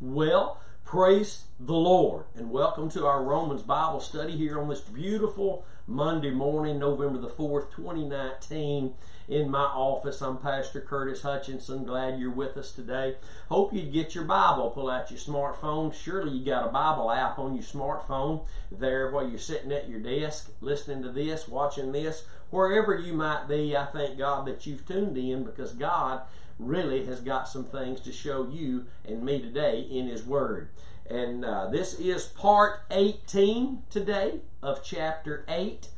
Well, praise the Lord, and welcome to our Romans Bible study here on this beautiful Monday morning, November the 4th, 2019. In my office, I'm Pastor Curtis Hutchinson. Glad you're with us today. Hope you'd get your Bible, pull out your smartphone. Surely you got a Bible app on your smartphone there while you're sitting at your desk, listening to this, watching this, wherever you might be. I thank God that you've tuned in because God really has got some things to show you and me today in His Word. And uh, this is part 18 today of chapter 8.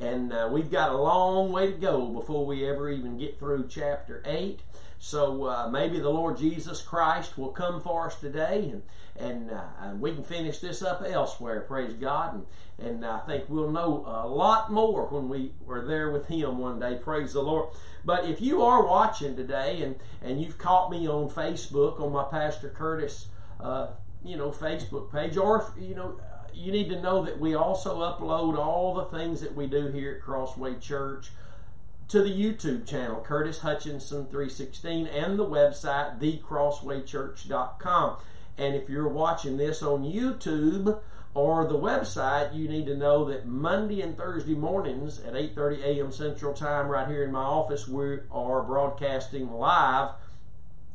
And uh, we've got a long way to go before we ever even get through chapter 8. So uh, maybe the Lord Jesus Christ will come for us today and, and, uh, we can finish this up elsewhere, praise God. And, and I think we'll know a lot more when we are there with Him one day, praise the Lord. But if you are watching today and, and you've caught me on Facebook on my Pastor Curtis uh, you know Facebook page, or you know you need to know that we also upload all the things that we do here at Crossway Church to the YouTube channel, Curtis Hutchinson 316, and the website, thecrosswaychurch.com. And if you're watching this on YouTube or the website, you need to know that Monday and Thursday mornings at 8:30 a.m. Central Time, right here in my office, we are broadcasting live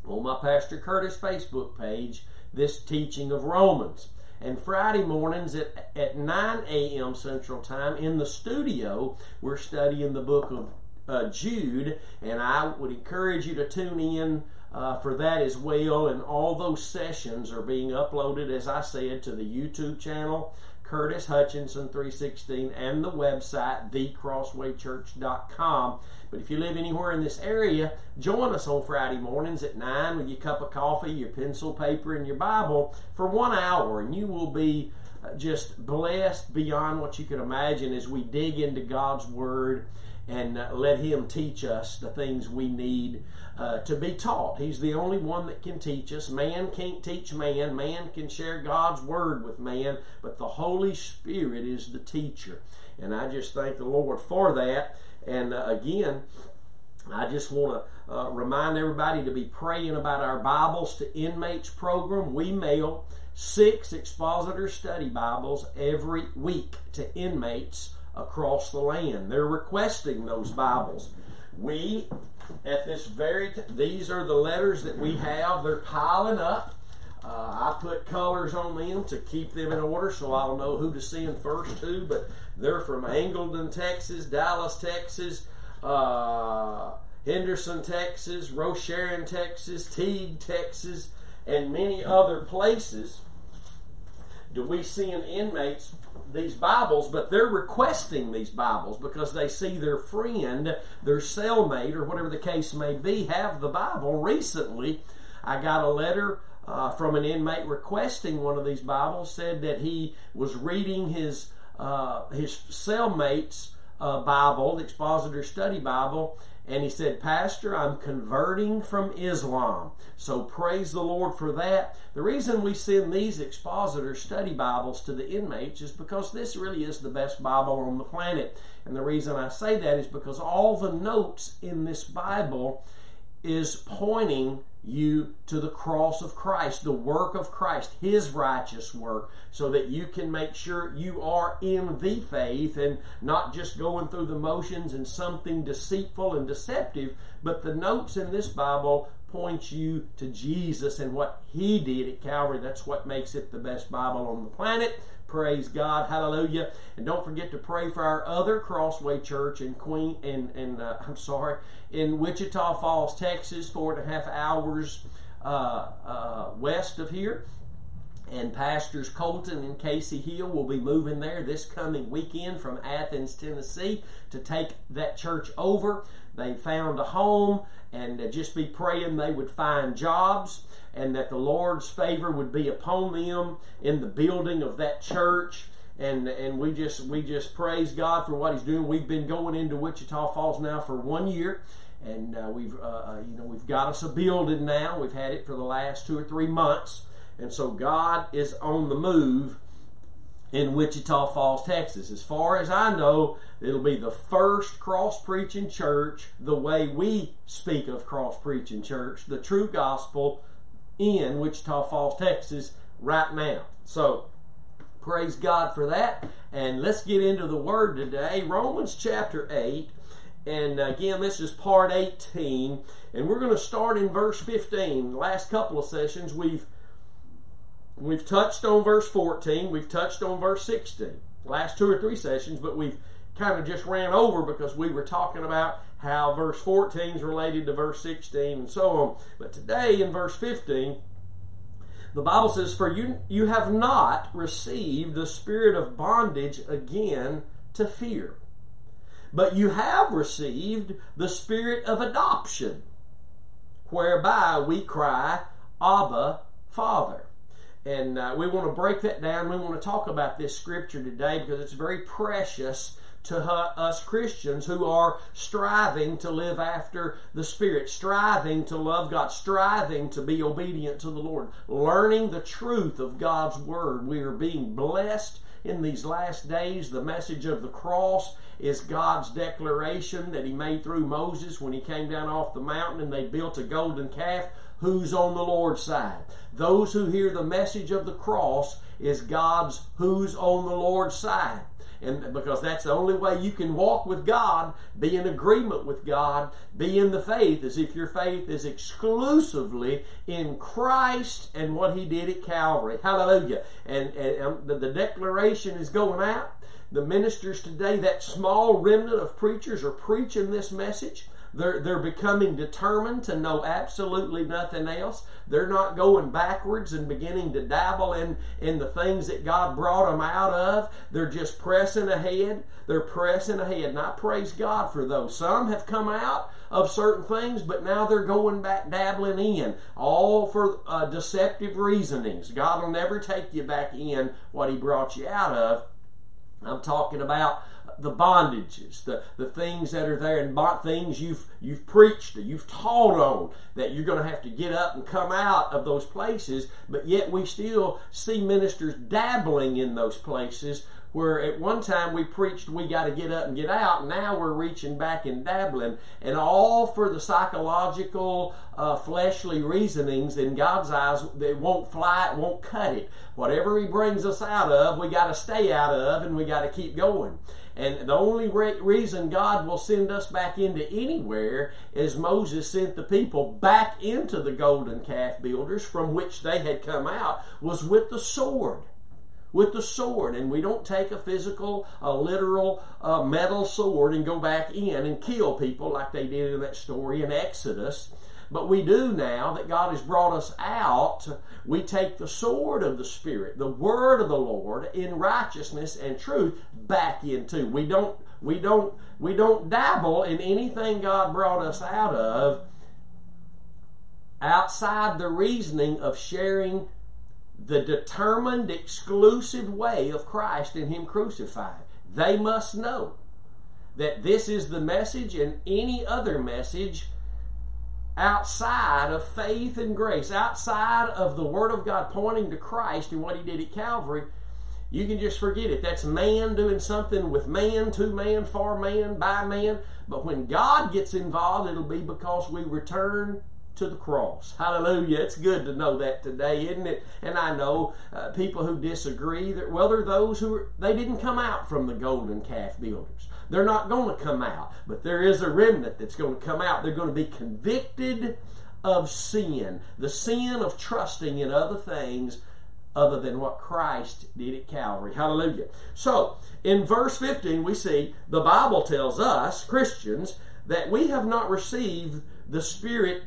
on my Pastor Curtis Facebook page this teaching of Romans. And Friday mornings at, at 9 a.m. Central Time in the studio, we're studying the book of uh, Jude, and I would encourage you to tune in uh, for that as well. And all those sessions are being uploaded, as I said, to the YouTube channel, Curtis Hutchinson 316, and the website, thecrosswaychurch.com. But if you live anywhere in this area, join us on Friday mornings at 9 with your cup of coffee, your pencil, paper, and your Bible for one hour, and you will be just blessed beyond what you can imagine as we dig into God's Word and uh, let Him teach us the things we need uh, to be taught. He's the only one that can teach us. Man can't teach man, man can share God's Word with man, but the Holy Spirit is the teacher. And I just thank the Lord for that. And uh, again, I just want to uh, remind everybody to be praying about our Bibles to Inmates program. We mail six expositor study Bibles every week to inmates across the land. They're requesting those Bibles. We, at this very, t- these are the letters that we have. They're piling up. Uh, I put colors on them to keep them in order so I'll know who to send first to, but they're from Angleton, Texas, Dallas, Texas, uh, Henderson, Texas, Rosharon, Texas, Teague, Texas, and many other places. Do we send inmates these Bibles, but they're requesting these Bibles because they see their friend, their cellmate, or whatever the case may be, have the Bible. Recently, I got a letter uh, from an inmate requesting one of these Bibles, said that he was reading his uh, his cellmate's uh, Bible, the Expositor Study Bible, and he said, Pastor, I'm converting from Islam. So praise the Lord for that. The reason we send these Expositor Study Bibles to the inmates is because this really is the best Bible on the planet. And the reason I say that is because all the notes in this Bible is pointing you to the cross of Christ, the work of Christ, His righteous work, so that you can make sure you are in the faith and not just going through the motions and something deceitful and deceptive, but the notes in this Bible point you to Jesus and what He did at Calvary. That's what makes it the best Bible on the planet. Praise God, Hallelujah! And don't forget to pray for our other Crossway Church in Queen and in uh, I'm sorry in Wichita Falls, Texas, four and a half hours uh, uh, west of here. And Pastors Colton and Casey Hill will be moving there this coming weekend from Athens, Tennessee, to take that church over. They found a home and just be praying they would find jobs and that the Lord's favor would be upon them in the building of that church. And, and we just we just praise God for what He's doing. We've been going into Wichita Falls now for one year, and uh, we've uh, uh you know we've got us a building now. We've had it for the last two or three months, and so God is on the move in Wichita Falls, Texas. As far as I know, it'll be the first cross preaching church the way we speak of cross preaching church, the true gospel in Wichita Falls, Texas, right now. So, praise God for that. And let's get into the Word today. Romans chapter 8. And again, this is part 18. And we're going to start in verse 15. The last couple of sessions, we've we've touched on verse 14, we've touched on verse 16. Last two or three sessions, but we've kind of just ran over because we were talking about how verse 14 is related to verse 16 and so on. But today in verse 15, the Bible says, For you, you have not received the spirit of bondage again to fear, but you have received the spirit of adoption, whereby we cry, Abba, Father. And uh, we want to break that down. We want to talk about this scripture today because it's very precious to us Christians who are striving to live after the Spirit, striving to love God, striving to be obedient to the Lord, learning the truth of God's Word. We are being blessed in these last days. The message of the cross is God's declaration that He made through Moses when He came down off the mountain and they built a golden calf. Who's on the Lord's side? Those who hear the message of the cross is God's who's on the Lord's side and because that's the only way you can walk with God, be in agreement with God, be in the faith, as if your faith is exclusively in Christ and what He did at Calvary. Hallelujah! And, and the, the declaration is going out. The ministers today, that small remnant of preachers, are preaching this message. They're, they're becoming determined to know absolutely nothing else. They're not going backwards and beginning to dabble in, in the things that God brought them out of. They're just pressing ahead. They're pressing ahead. And I praise God for those. Some have come out of certain things, but now they're going back dabbling in, all for uh, deceptive reasonings. God will never take you back in what He brought you out of. I'm talking about the bondages, the, the things that are there, and things you've you've preached, you've taught on, that you're going to have to get up and come out of those places. But yet we still see ministers dabbling in those places where at one time we preached we got to get up and get out now we're reaching back and dabbling and all for the psychological uh, fleshly reasonings in god's eyes they won't fly it won't cut it whatever he brings us out of we got to stay out of and we got to keep going and the only re- reason God will send us back into anywhere is Moses sent the people back into the golden calf builders from which they had come out was with the sword with the sword. And we don't take a physical, a literal uh, metal sword and go back in and kill people like they did in that story in Exodus. But we do now that God has brought us out. We take the sword of the Spirit, the word of the Lord, in righteousness and truth back into. We don't we don't we don't dabble in anything God brought us out of outside the reasoning of sharing the determined exclusive way of Christ and Him crucified. They must know that this is the message and any other message outside of faith and grace, outside of the Word of God pointing to Christ and what He did at Calvary, you can just forget it. That's man doing something with man, to man, for man, by man. But when God gets involved, it'll be because we return to the cross. Hallelujah. It's good to know that today, isn't it? And I know uh, people who disagree. That, well, there are those who are, they didn't come out from the golden calf builders. They're not going to come out, but there is a remnant that's going to come out. They're going to be convicted of sin, the sin of trusting in other things other than what Christ did at Calvary. Hallelujah. So, in verse 15, we see the Bible tells us, Christians, that we have not received the spirit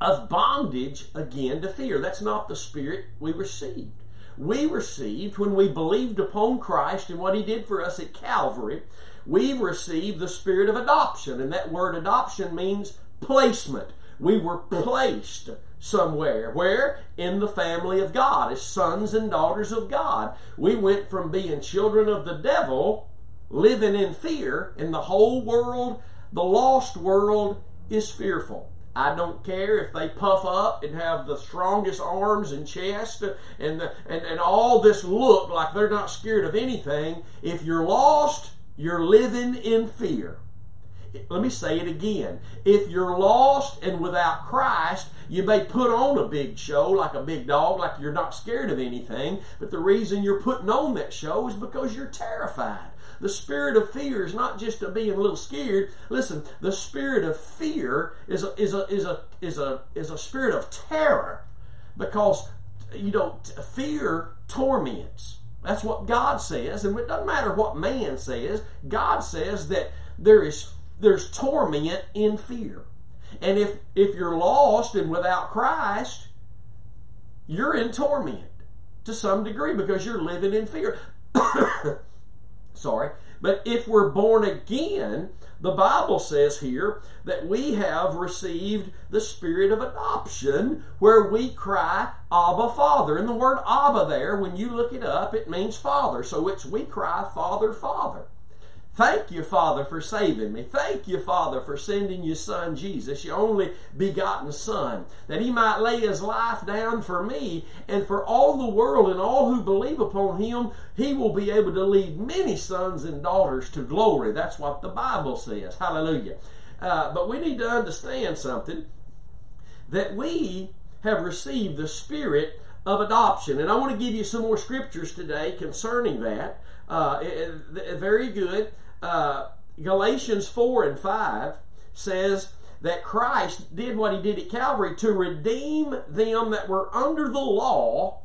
of bondage again to fear. That's not the spirit we received. We received when we believed upon Christ and what He did for us at Calvary we received the spirit of adoption. And that word adoption means placement. We were placed somewhere. Where? In the family of God, as sons and daughters of God. We went from being children of the devil, living in fear, and the whole world, the lost world, is fearful. I don't care if they puff up and have the strongest arms and chest and, the, and, and all this look like they're not scared of anything. If you're lost, you're living in fear. let me say it again. If you're lost and without Christ, you may put on a big show like a big dog, like you're not scared of anything, but the reason you're putting on that show is because you're terrified. The spirit of fear is not just to being a little scared. Listen, the spirit of fear is a, is a, is a, is a, is a spirit of terror because, you know, fear torments. That's what God says, and it doesn't matter what man says. God says that there is there's torment in fear. And if if you're lost and without Christ, you're in torment to some degree because you're living in fear. Sorry. But if we're born again, the Bible says here that we have received the spirit of adoption where we cry, Abba, Father. And the word Abba there, when you look it up, it means Father. So it's we cry, Father, Father. Thank you, Father, for saving me. Thank you, Father, for sending your Son Jesus, your only begotten Son, that he might lay his life down for me and for all the world and all who believe upon him. He will be able to lead many sons and daughters to glory. That's what the Bible says. Hallelujah. Uh, but we need to understand something that we have received the Spirit of adoption. And I want to give you some more scriptures today concerning that. Uh, very good uh, Galatians 4 and 5 says that Christ did what he did at Calvary to redeem them that were under the law,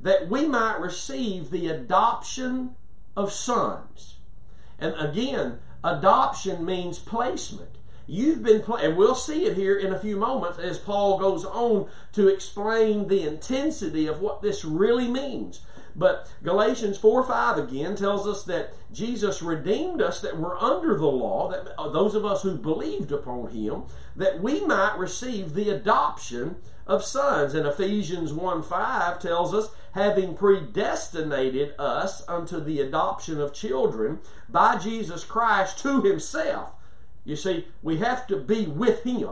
that we might receive the adoption of sons. And again, adoption means placement. You've been, pla- and we'll see it here in a few moments as Paul goes on to explain the intensity of what this really means. But Galatians 4 5 again tells us that Jesus redeemed us that were under the law, that uh, those of us who believed upon him, that we might receive the adoption of sons. And Ephesians 1 5 tells us, having predestinated us unto the adoption of children by Jesus Christ to himself. You see, we have to be with him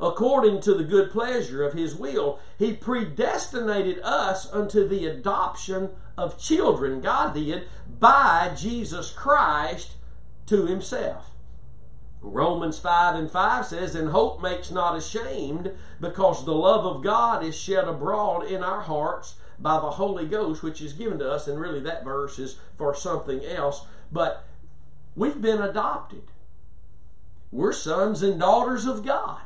according to the good pleasure of his will, he predestinated us unto the adoption of children, God did, by Jesus Christ to himself. Romans 5 and 5 says, And hope makes not ashamed, because the love of God is shed abroad in our hearts by the Holy Ghost, which is given to us. And really, that verse is for something else. But we've been adopted. We're sons and daughters of God.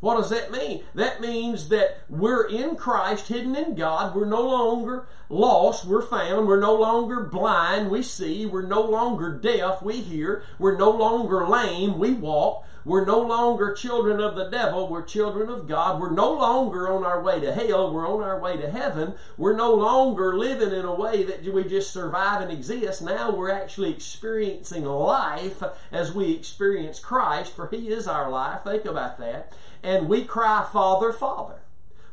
What does that mean? That means that we're in Christ, hidden in God. We're no longer lost. We're found. We're no longer blind. We see. We're no longer deaf. We hear. We're no longer lame. We walk. We're no longer children of the devil. We're children of God. We're no longer on our way to hell. We're on our way to heaven. We're no longer living in a way that we just survive and exist. Now we're actually experiencing life as we experience Christ, for He is our life. Think about that and we cry, Father, Father.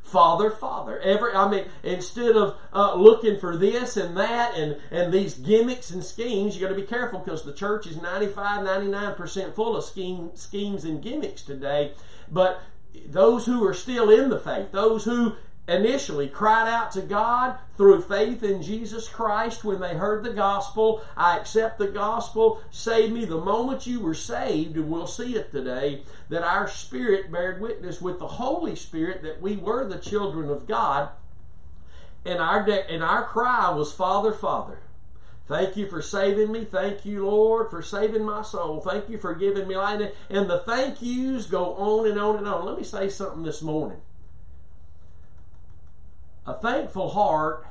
Father, Father. Every, I mean, instead of uh, looking for this and that and, and these gimmicks and schemes, you got to be careful because the church is 95, 99% full of scheme, schemes and gimmicks today. But those who are still in the faith, those who initially cried out to God through faith in Jesus Christ when they heard the gospel. I accept the gospel. Save me the moment you were saved, and we'll see it today that our spirit bared witness with the Holy Spirit that we were the children of God. And our, de- and our cry was, Father, Father. Thank you for saving me. Thank you, Lord, for saving my soul. Thank you for giving me life. And the thank yous go on and on and on. Let me say something this morning. A thankful heart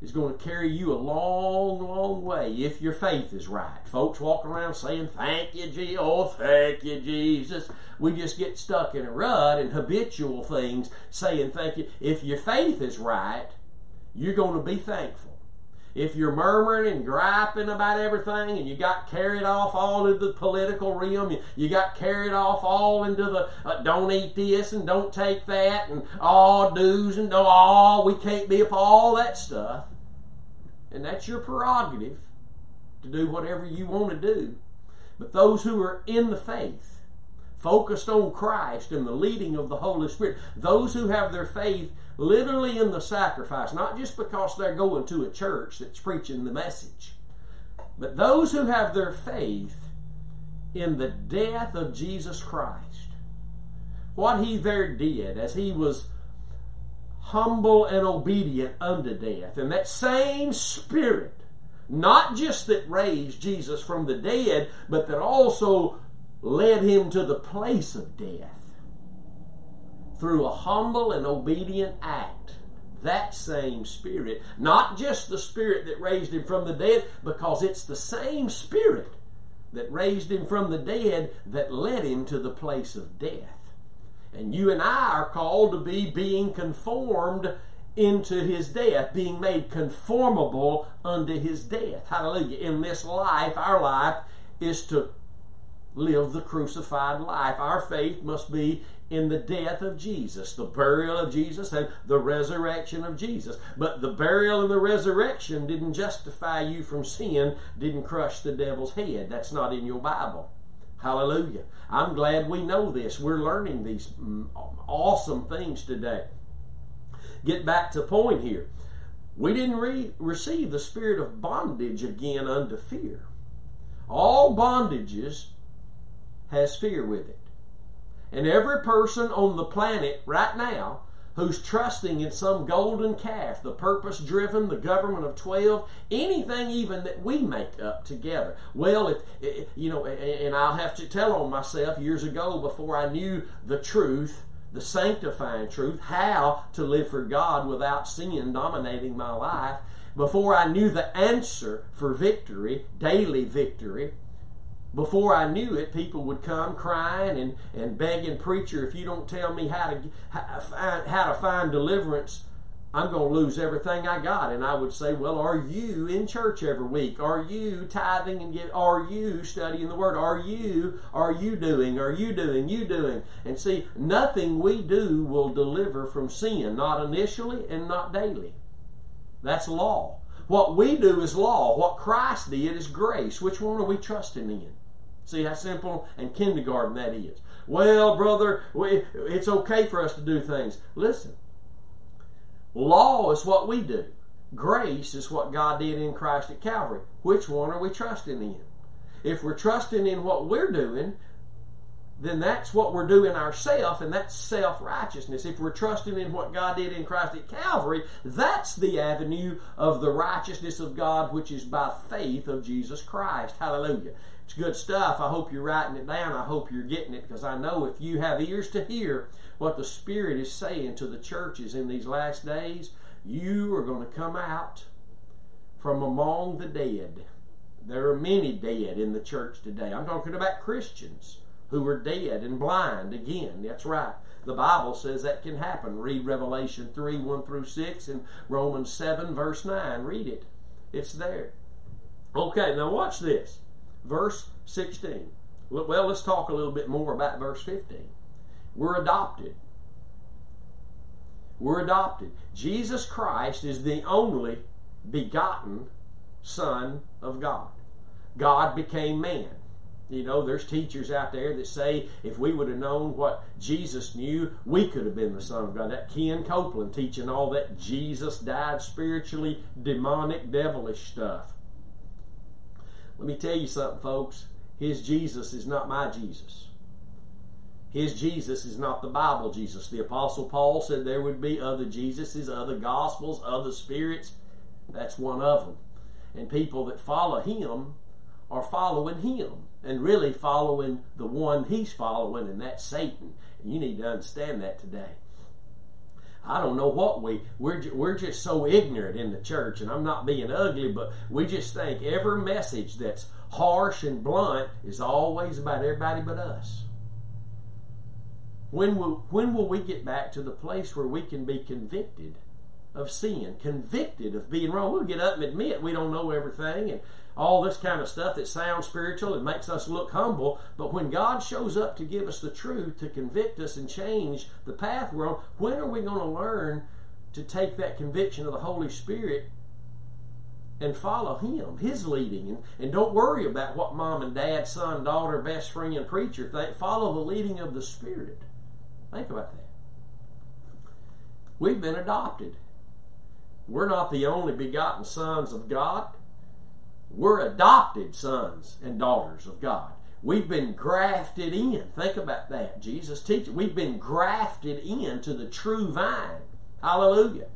is going to carry you a long, long way if your faith is right. Folks walking around saying, Thank you, Jesus. Oh, thank you, Jesus. We just get stuck in a rut and habitual things saying thank you. If your faith is right, you're going to be thankful if you're murmuring and griping about everything and you got carried off all into the political realm, you, you got carried off all into the uh, don't eat this and don't take that and all do's and don't all we can't be up all that stuff. And that's your prerogative to do whatever you want to do. But those who are in the faith, focused on Christ and the leading of the Holy Spirit, those who have their faith literally in the sacrifice, not just because they're going to a church that's preaching the message, but those who have their faith in the death of Jesus Christ. What he there did as he was humble and obedient unto death. And that same Spirit, not just that raised Jesus from the dead, but that also led him to the place of death through a humble and obedient act. That same Spirit, not just the Spirit that raised him from the dead, because it's the same Spirit that raised him from the dead that led him to the place of death. And you and I are called to be being conformed into his death, being made conformable unto his death. Hallelujah. In this life, our life is to live the crucified life. Our faith must be in the death of Jesus, the burial of Jesus, and the resurrection of Jesus. But the burial and the resurrection didn't justify you from sin, didn't crush the devil's head. That's not in your Bible. Hallelujah. I'm glad we know this. We're learning these mm, awesome things today. Get back to point here. We didn't re- receive the spirit of bondage again unto fear. All bondages has fear with it. And every person on the planet right now who's trusting in some golden calf, the purpose driven, the government of 12, anything even that we make up together. Well, if, eh, eh, you know, eh, and I'll have to tell on myself years ago before I knew the truth, the sanctifying truth, how to live for God without sin dominating my life, before I knew the answer for victory, daily victory, before I knew it, people would come crying and, and begging, Preacher, if you don't tell me how to, how, how to find deliverance, I'm going to lose everything I got. And I would say, Well, are you in church every week? Are you tithing and get? Are you studying the Word? Are you? Are you doing? Are you doing? You doing? And see, nothing we do will deliver from sin, not initially and not daily. That's law. What we do is law. What Christ did is grace. Which one are we trusting in? See how simple and kindergarten that is. Well, brother, we, it's okay for us to do things. Listen, law is what we do. Grace is what God did in Christ at Calvary. Which one are we trusting in? If we're trusting in what we're doing, then that's what we're doing ourselves, and that's self righteousness. If we're trusting in what God did in Christ at Calvary, that's the avenue of the righteousness of God, which is by faith of Jesus Christ. Hallelujah. It's good stuff. I hope you're writing it down. I hope you're getting it because I know if you have ears to hear what the Spirit is saying to the churches in these last days, you are going to come out from among the dead. There are many dead in the church today. I'm talking about Christians who are dead and blind again. That's right. The Bible says that can happen. Read Revelation 3 1 through 6 and Romans 7 verse 9. Read it. It's there. Okay, now watch this verse 16. Well, let's talk a little bit more about verse 15. We're adopted. We're adopted. Jesus Christ is the only begotten Son of God. God became man. You know, there's teachers out there that say if we would have known what Jesus knew, we could have been the Son of God. That Ken Copeland teaching all that Jesus died spiritually, demonic, devilish stuff. Let me tell you something, folks. His Jesus is not my Jesus. His Jesus is not the Bible Jesus. The Apostle Paul said there would be other Jesuses, other gospels, other spirits. That's one of them. And people that follow him are following him and really following the one he's following, and that's Satan. And you need to understand that today. I don't know what we we're we're just so ignorant in the church, and I'm not being ugly, but we just think every message that's harsh and blunt is always about everybody but us. When will when will we get back to the place where we can be convicted of sin, convicted of being wrong? We'll get up and admit we don't know everything, and all this kind of stuff that sounds spiritual and makes us look humble. But when God shows up to give us the truth, to convict us and change the path we're on, when are we going to learn to take that conviction of the Holy Spirit and follow Him, His leading? And, and don't worry about what mom and dad, son, daughter, best friend, preacher think. Follow the leading of the Spirit. Think about that. We've been adopted. We're not the only begotten sons of God. We're adopted sons and daughters of God. We've been grafted in. Think about that. Jesus teaches. We've been grafted into the true vine. Hallelujah.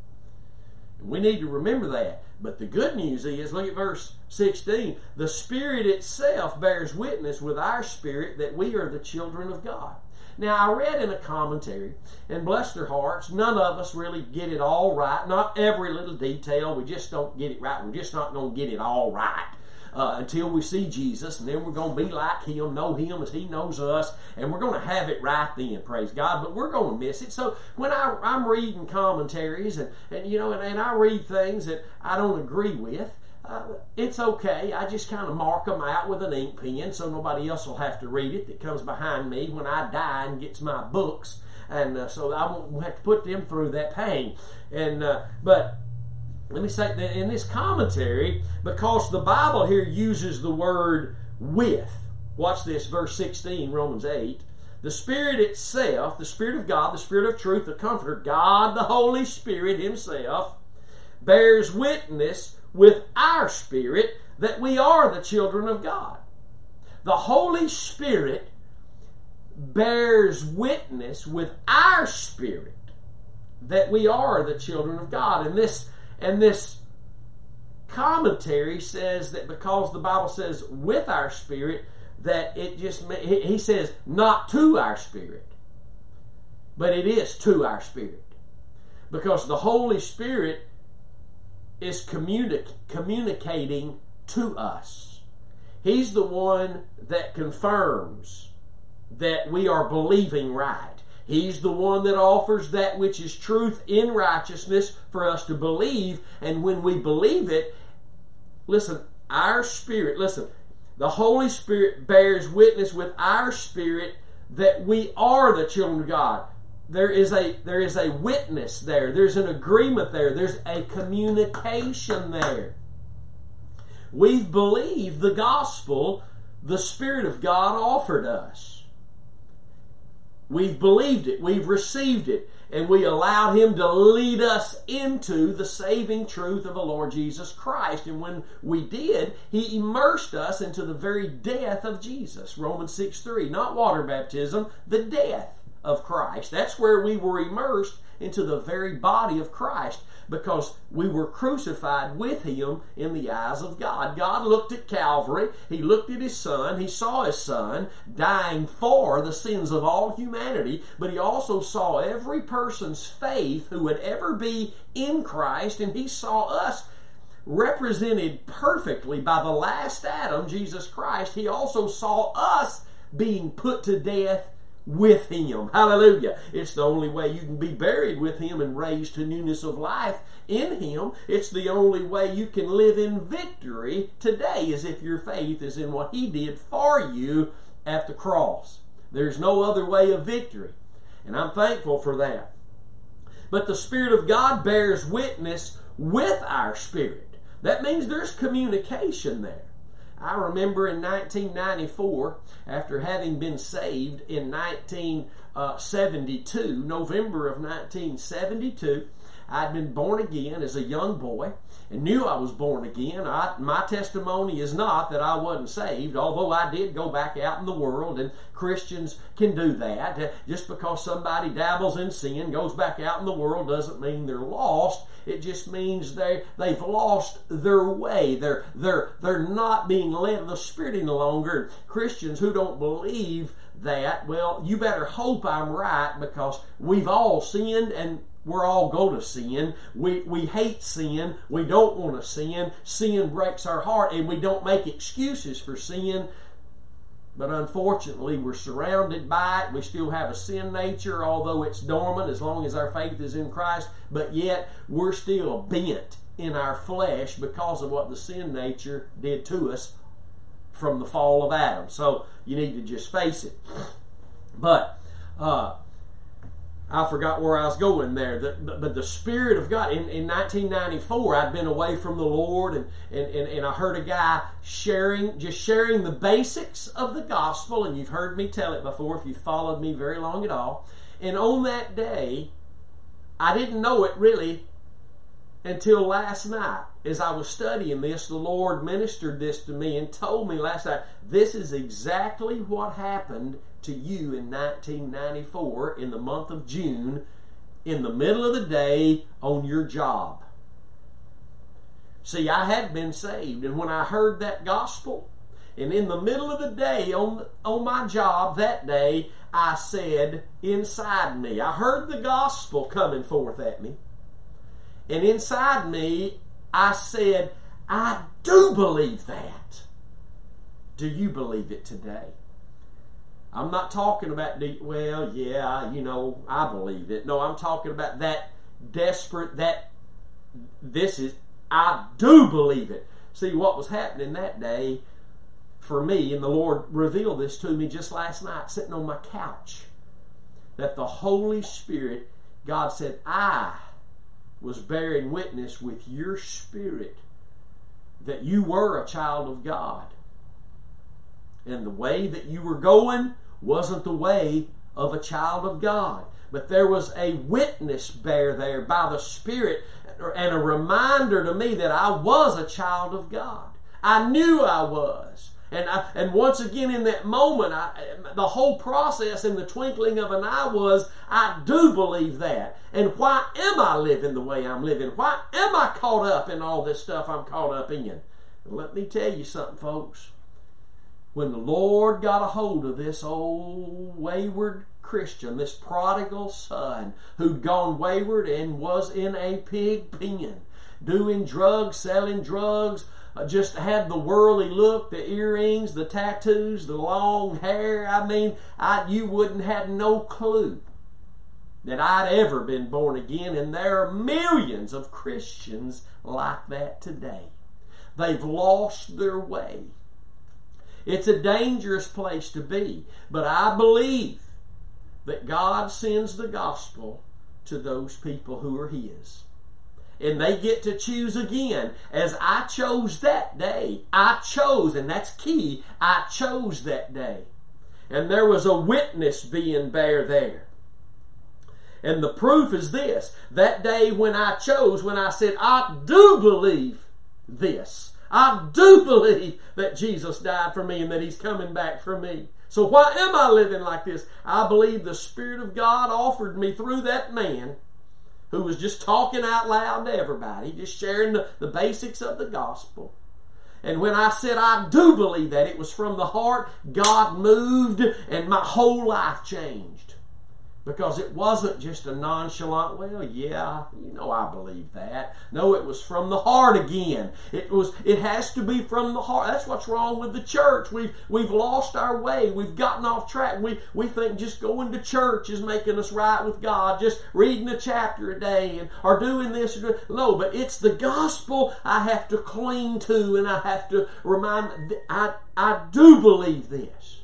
We need to remember that. But the good news is, look at verse 16. The Spirit itself bears witness with our spirit that we are the children of God. Now, I read in a commentary, and bless their hearts, none of us really get it all right. Not every little detail. We just don't get it right. We're just not going to get it all right uh, until we see Jesus, and then we're going to be like Him, know Him as He knows us, and we're going to have it right then, praise God. But we're going to miss it. So when I, I'm reading commentaries, and, and you know, and, and I read things that I don't agree with, uh, it's okay. I just kind of mark them out with an ink pen so nobody else will have to read it that comes behind me when I die and gets my books. And uh, so I won't have to put them through that pain. And uh, but let me say in this commentary, because the Bible here uses the word with. Watch this, verse 16, Romans 8. The Spirit itself, the Spirit of God, the Spirit of truth, the Comforter, God the Holy Spirit Himself, bears witness with our spirit that we are the children of God. The Holy Spirit bears witness with our spirit that we are the children of God. And this and this commentary says that because the Bible says with our spirit, that it just, he says not to our spirit, but it is to our spirit. Because the Holy Spirit is communic- communicating to us. He's the one that confirms that we are believing right. He's the one that offers that which is truth in righteousness for us to believe. And when we believe it, listen, our spirit, listen, the Holy Spirit bears witness with our spirit that we are the children of God. There is a there is a witness there. There's an agreement there. There's a communication there. We've believed the gospel the Spirit of God offered us. We've believed it, we've received it, and we allowed Him to lead us into the saving truth of the Lord Jesus Christ. And when we did, He immersed us into the very death of Jesus. Romans 6 3. Not water baptism, the death of Christ. That's where we were immersed into the very body of Christ because we were crucified with him in the eyes of God. God looked at Calvary, he looked at his son, he saw his son dying for the sins of all humanity, but he also saw every person's faith who would ever be in Christ, and he saw us represented perfectly by the last Adam, Jesus Christ. He also saw us being put to death with him. Hallelujah. It's the only way you can be buried with him and raised to newness of life in him. It's the only way you can live in victory today is if your faith is in what he did for you at the cross. There's no other way of victory. And I'm thankful for that. But the Spirit of God bears witness with our spirit. That means there's communication there. I remember in 1994, after having been saved in 1972, uh, November of 1972, I'd been born again as a young boy and knew I was born again. I, my testimony is not that I wasn't saved, although I did go back out in the world, and Christians can do that. Uh, just because somebody dabbles in sin, goes back out in the world, doesn't mean they're lost. It just means they they've lost their way. They're they're they're not being led of the Spirit any longer. Christians who don't believe that, well, you better hope I'm right because we've all sinned and we're all go to sin. We, we hate sin. We don't want to sin. Sin breaks our heart, and we don't make excuses for sin. But unfortunately, we're surrounded by it. We still have a sin nature, although it's dormant as long as our faith is in Christ. But yet, we're still bent in our flesh because of what the sin nature did to us from the fall of Adam. So you need to just face it. But uh, I forgot where I was going there. The, but the Spirit of God, in, in 1994, I'd been away from the Lord and, and, and, and I heard a guy sharing, just sharing the basics of the gospel. And you've heard me tell it before if you've followed me very long at all. And on that day, I didn't know it really until last night. As I was studying this, the Lord ministered this to me and told me last night this is exactly what happened to you in 1994 in the month of June in the middle of the day on your job. See, I had been saved, and when I heard that gospel, and in the middle of the day on, on my job that day, I said inside me, I heard the gospel coming forth at me. And inside me, I said, I do believe that. Do you believe it today? I'm not talking about, the, well, yeah, you know, I believe it. No, I'm talking about that desperate, that this is, I do believe it. See, what was happening that day for me, and the Lord revealed this to me just last night, sitting on my couch, that the Holy Spirit, God said, I was bearing witness with your spirit that you were a child of God. And the way that you were going wasn't the way of a child of God. But there was a witness bear there by the Spirit and a reminder to me that I was a child of God. I knew I was. And I, and once again in that moment, I, the whole process in the twinkling of an eye was, I do believe that. And why am I living the way I'm living? Why am I caught up in all this stuff I'm caught up in? let me tell you something, folks. When the Lord got a hold of this old wayward Christian, this prodigal son who'd gone wayward and was in a pig pen, doing drugs, selling drugs, just had the worldly look, the earrings, the tattoos, the long hair. I mean, I, you wouldn't have no clue that I'd ever been born again. And there are millions of Christians like that today. They've lost their way. It's a dangerous place to be, but I believe that God sends the gospel to those people who are His and they get to choose again. As I chose that day, I chose, and that's key, I chose that day. And there was a witness being bare there. And the proof is this that day when I chose, when I said, I do believe this. I do believe that Jesus died for me and that He's coming back for me. So why am I living like this? I believe the Spirit of God offered me through that man who was just talking out loud to everybody, just sharing the, the basics of the gospel. And when I said I do believe that it was from the heart, God moved and my whole life changed because it wasn't just a nonchalant, well, yeah, you know I believe that. No, it was from the heart again. It was it has to be from the heart. That's what's wrong with the church. We've we've lost our way. We've gotten off track. We we think just going to church is making us right with God, just reading a chapter a day and or doing this or doing, no, but it's the gospel I have to cling to and I have to remind I I do believe this.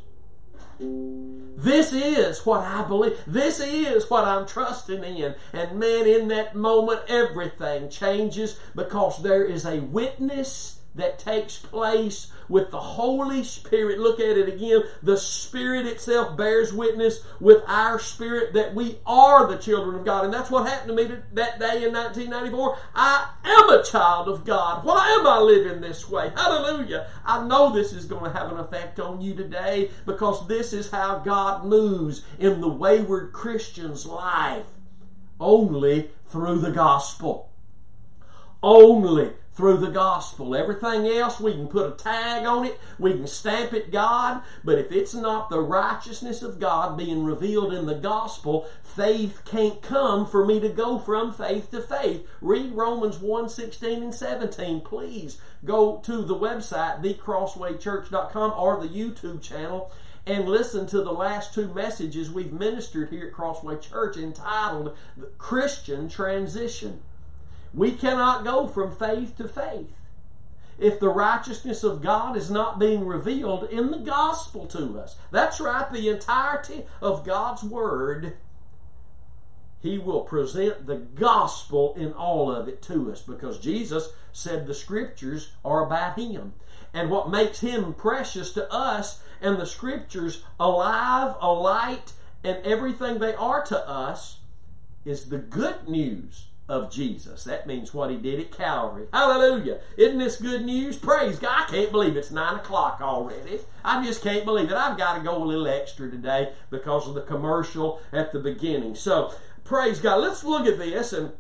This is what I believe. This is what I'm trusting in. And man, in that moment, everything changes because there is a witness that takes place with the Holy Spirit. Look at it again. The Spirit itself bears witness with our spirit that we are the children of God. And that's what happened to me that day in 1994. I am a child of God. Why am I living this way? Hallelujah. I know this is going to have an effect on you today because this is how God moves in the wayward Christian's life. Only through the gospel. Only through the gospel. Everything else, we can put a tag on it, we can stamp it God, but if it's not the righteousness of God being revealed in the gospel, faith can't come for me to go from faith to faith. Read Romans 1 16 and 17. Please go to the website, thecrosswaychurch.com, or the YouTube channel and listen to the last two messages we've ministered here at Crossway Church entitled Christian Transition. We cannot go from faith to faith if the righteousness of God is not being revealed in the gospel to us. That's right, the entirety of God's Word. He will present the gospel in all of it to us because Jesus said the scriptures are about Him. And what makes Him precious to us and the scriptures alive, alight, and everything they are to us is the good news of Jesus. That means what he did at Calvary. Hallelujah. Isn't this good news? Praise God. I can't believe it's 9 o'clock already. I just can't believe it. I've got to go a little extra today because of the commercial at the beginning. So, praise God. Let's look at this and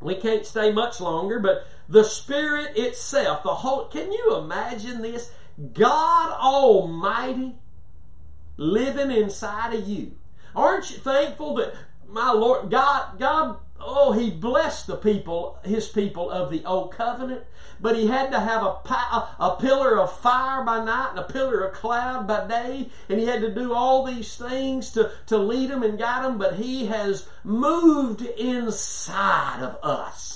we can't stay much longer, but the Spirit itself, the whole, can you imagine this? God Almighty living inside of you. Aren't you thankful that my Lord, God, God oh, he blessed the people, his people of the old covenant, but he had to have a, a pillar of fire by night and a pillar of cloud by day, and he had to do all these things to, to lead them and guide them, but he has moved inside of us.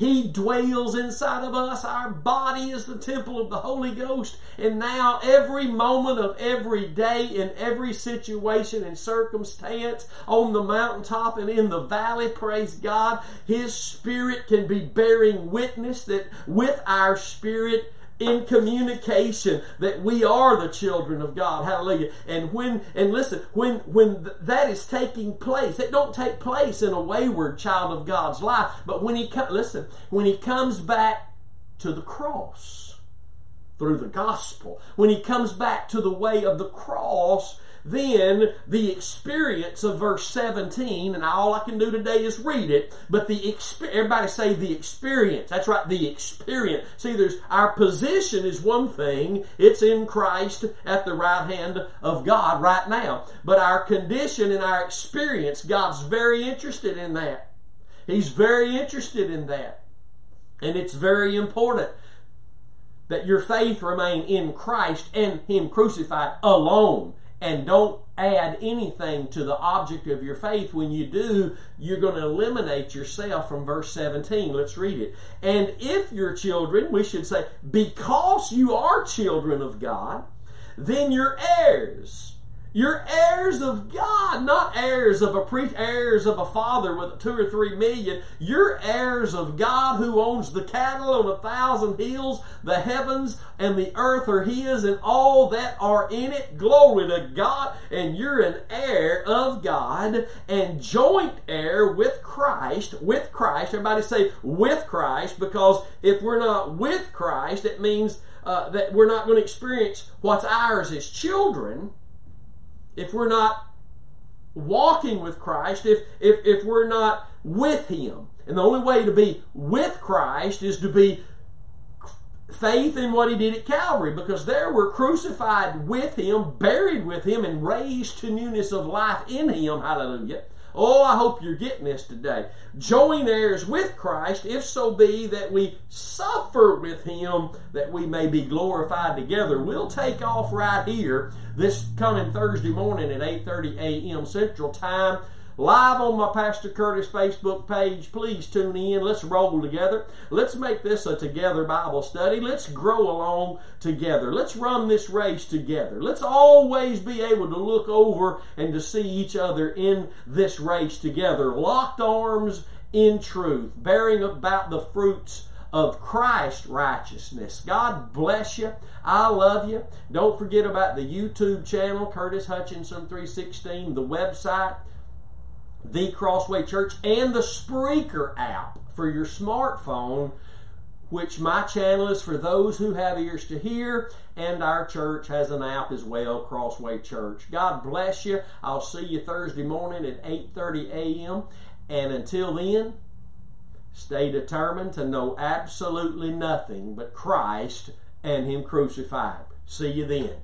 He dwells inside of us. Our body is the temple of the Holy Ghost. And now, every moment of every day, in every situation and circumstance, on the mountaintop and in the valley, praise God, His Spirit can be bearing witness that with our spirit, in communication that we are the children of God. Hallelujah. And when and listen, when when that is taking place, it don't take place in a wayward child of God's life, but when he listen, when he comes back to the cross through the gospel, when he comes back to the way of the cross, then the experience of verse 17, and all I can do today is read it, but the experience, everybody say the experience. That's right, the experience. See, there's our position is one thing, it's in Christ at the right hand of God right now. But our condition and our experience, God's very interested in that. He's very interested in that. And it's very important that your faith remain in Christ and Him crucified alone and don't add anything to the object of your faith. When you do, you're going to eliminate yourself from verse 17. Let's read it. And if you're children, we should say, because you are children of God, then you're heirs you're heirs of God, not heirs of a priest, heirs of a father with two or three million. You're heirs of God who owns the cattle on a thousand hills. The heavens and the earth are His and all that are in it. Glory to God. And you're an heir of God and joint heir with Christ. With Christ. Everybody say with Christ because if we're not with Christ, it means uh, that we're not going to experience what's ours as children if we're not walking with Christ, if, if, if we're not with Him. And the only way to be with Christ is to be faith in what He did at Calvary, because there we're crucified with Him, buried with Him, and raised to newness of life in Him. Hallelujah. Oh, I hope you're getting this today. Join heirs with Christ, if so be that we suffer with him, that we may be glorified together. We'll take off right here this coming Thursday morning at 8:30 a.m. Central Time live on my Pastor Curtis Facebook page. Please tune in. Let's roll together. Let's make this a together Bible study. Let's grow along together. Let's run this race together. Let's always be able to look over and to see each other in this race together. Locked arms in truth, bearing about the fruits of Christ righteousness. God bless you. I love you. Don't forget about the YouTube channel, Curtis Hutchinson 316, the website, the Crossway Church, and the Spreaker app for your smartphone, which my channel is for those who have ears to hear, and our church has an app as well, Crossway Church. God bless you. I'll see you Thursday morning at 8:30 a.m. And until then, stay determined to know absolutely nothing but Christ and Him crucified. See you then.